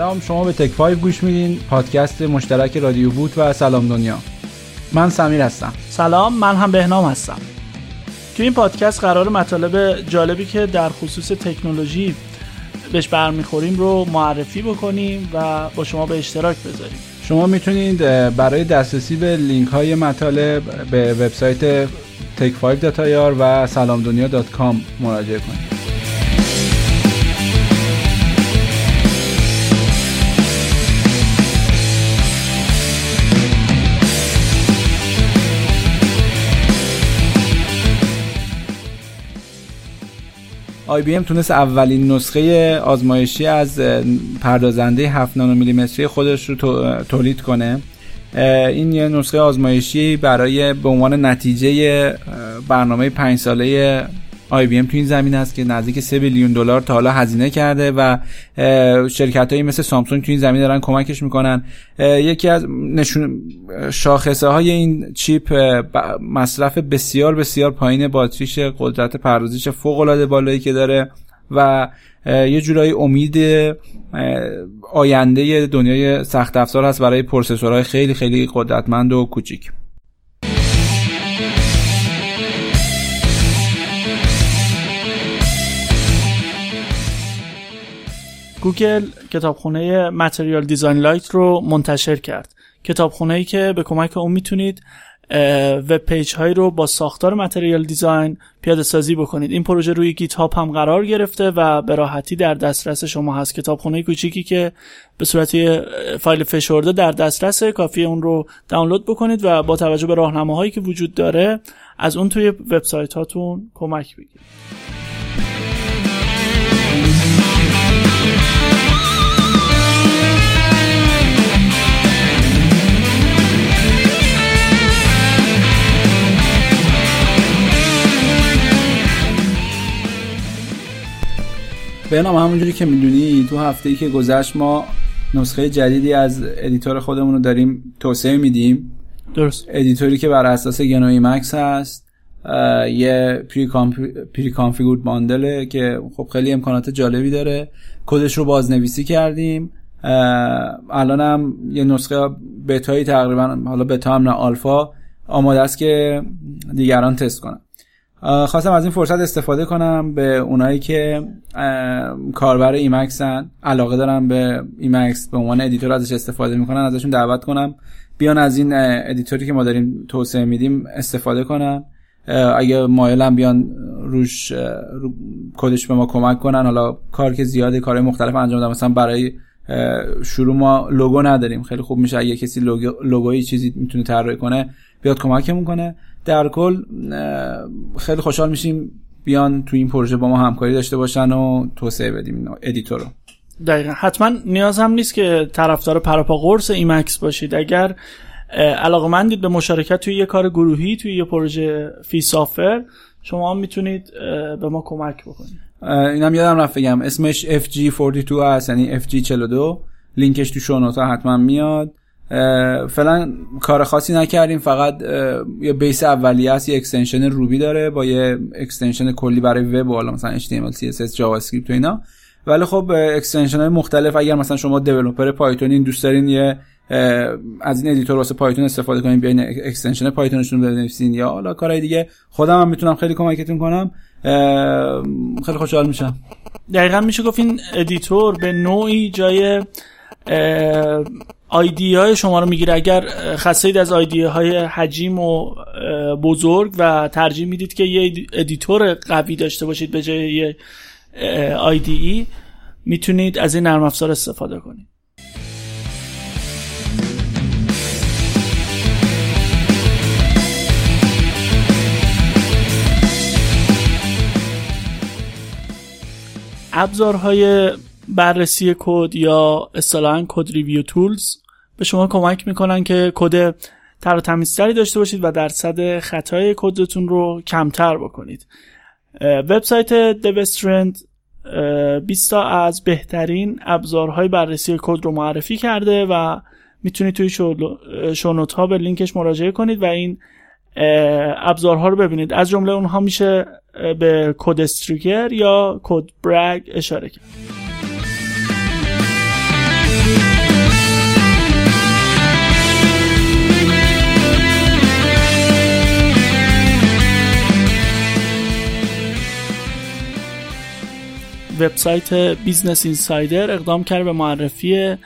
سلام شما به تک 5 گوش میدین پادکست مشترک رادیو بوت و سلام دنیا. من سمیر هستم. سلام من هم بهنام هستم. تو این پادکست قرار مطالب جالبی که در خصوص تکنولوژی بهش برمیخوریم رو معرفی بکنیم و با شما به اشتراک بذاریم. شما می‌تونید برای دسترسی به لینک های مطالب به وبسایت take5.ir و salamdunya.com مراجعه کنید. IBM تونست اولین نسخه آزمایشی از پردازنده 7 نانومیلیمتری خودش رو تولید کنه. این یه نسخه آزمایشی برای به عنوان نتیجه برنامه 5 ساله IBM تو این زمینه است که نزدیک 3 billion دلار تا حالا هزینه کرده و شرکت هایی مثل سامسونگ تو این زمینه دارن کمکش می‌کنن. یکی از نشون شاخصه های این chip مصرف بسیار بسیار پایین باتریش قدرت پردازش فوق العاده بالایی که داره و یه جورایی امید آینده دنیای سخت افزار هست برای processor های خیلی خیلی قدرتمند و کوچیک. گوگل کتابخونه Material Design Lite رو منتشر کرد. کتابخونه ای که به کمک اون می‌تونید web page هایی رو با ساختار Material Design پیاده سازی بکنید. این پروژه روی GitHub هم قرار گرفته و به راحتی در دسترس شما هست. کتابخونه کوچیکی که به صورت فایل فشرده در دسترس کافی اون رو دانلود بکنید و با توجه به راهنماهایی که وجود داره از اون توی وبسایت هاتون کمک بگیرید. به نام همونجوری که می‌دونی تو هفته ای که گذشت ما نسخه جدیدی از editor خودمون رو داریم توسعه میدیم. درست. editor ی که بر اساس GNU Emacs هست. یه pre-configured bundle ه که خب خیلی امکانات جالبی داره. کدش رو بازنویسی کردیم. الان هم یه نسخه بتایی تقریبا حالا بتا هم نه آلفا آماده است که دیگران تست کنن. خواستم از این فرصت استفاده کنم به اونایی که کاربر Emacs ن علاقه دارم به Emacs به عنوان editor ازش استفاده می‌کنن ازشون دعوت کنم. بیان از این editor ی که ما داریم توسعه میدیم استفاده کنن. اگه مایلن بیان روش رو کدش به ما کمک کنن. حالا کار که زیاده کارهای مختلف انجام دادم مثلا برای شروع ما لوگو نداریم. خیلی خوب میشه. اگه کسی لوگو چیزی می‌تونه طراحی کنه بیاد کمکمون کنه. در کل خیلی خوشحال میشیم بیان تو این پروژه با ما همکاری داشته باشن و توسعه بدیم editor رو دقیقا. حتما نیاز هم نیست که طرفدار پر و پا قرص Emacs باشید. اگر علاقه مندید به مشارکت توی یه کار گروهی توی یه پروژه free software شما می‌تونید به ما کمک بکنید. اینم یادم رفت بگم. اسمش FG42 هست یعنی FG42 لینکش تو show note ا حتما میاد. فعلا کار خاصی نکردیم. فقط یه base اولیه است یه extension Ruby داره با یه extension کلی برای وب و حالا مثلا HTML CSS JavaScript و اینا. ولی خب extension های مختلف اگر مثلا شما developer Python دوست دارین یه از این editor واسه Python استفاده کنین بیاین extension Python شون بنویسین یا حالا کارهای دیگه. خودم هم می‌تونم خیلی کمکتون کنم. خیلی خوشحال میشم. دقیقا میشه گفت این editor به نوعی جای IDE های شما رو می‌گیره. اگر خسته از IDE های حجیم و بزرگ و ترجیح می‌دید که یه editor قوی داشته باشید به جای یه IDE می‌تونید از این نرم افزار استفاده کنید. ابزارهای بررسی کد یا اصطلاحا code review tools به شما کمک می‌کنن که کد تر و تمیزتری داشته باشید و درصد خطای کدتون رو کمتر بکنید. وبسایت دوسترند 20 تا از بهترین ابزارهای بررسی کد رو معرفی کرده و می‌تونید توی show note ها به لینکش مراجعه کنید و این ابزارها رو ببینید. از جمله اونها میشه به Code Striker یا Codebrag اشاره کرد. وبسایت Business Insider اقدام کرد به معرفی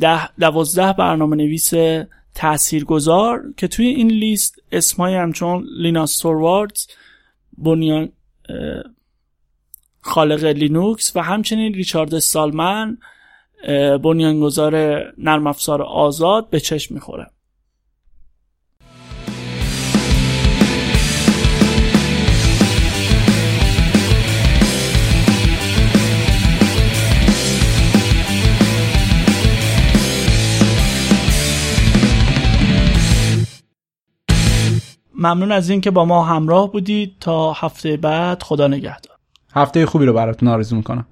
ده دوازده برنامه نویس تاثیرگذار که توی این لیست اسمای همچون لینوس توروالدز بنیان خالق لینوکس و همچنین ریچارد سالمن بنیانگذار نرم افزار آزاد به چشم می‌خوره ممنون از اینکه با ما همراه بودید. تا هفته بعد خدا نگهدار. هفته خوبی رو براتون آرزو می‌کنم.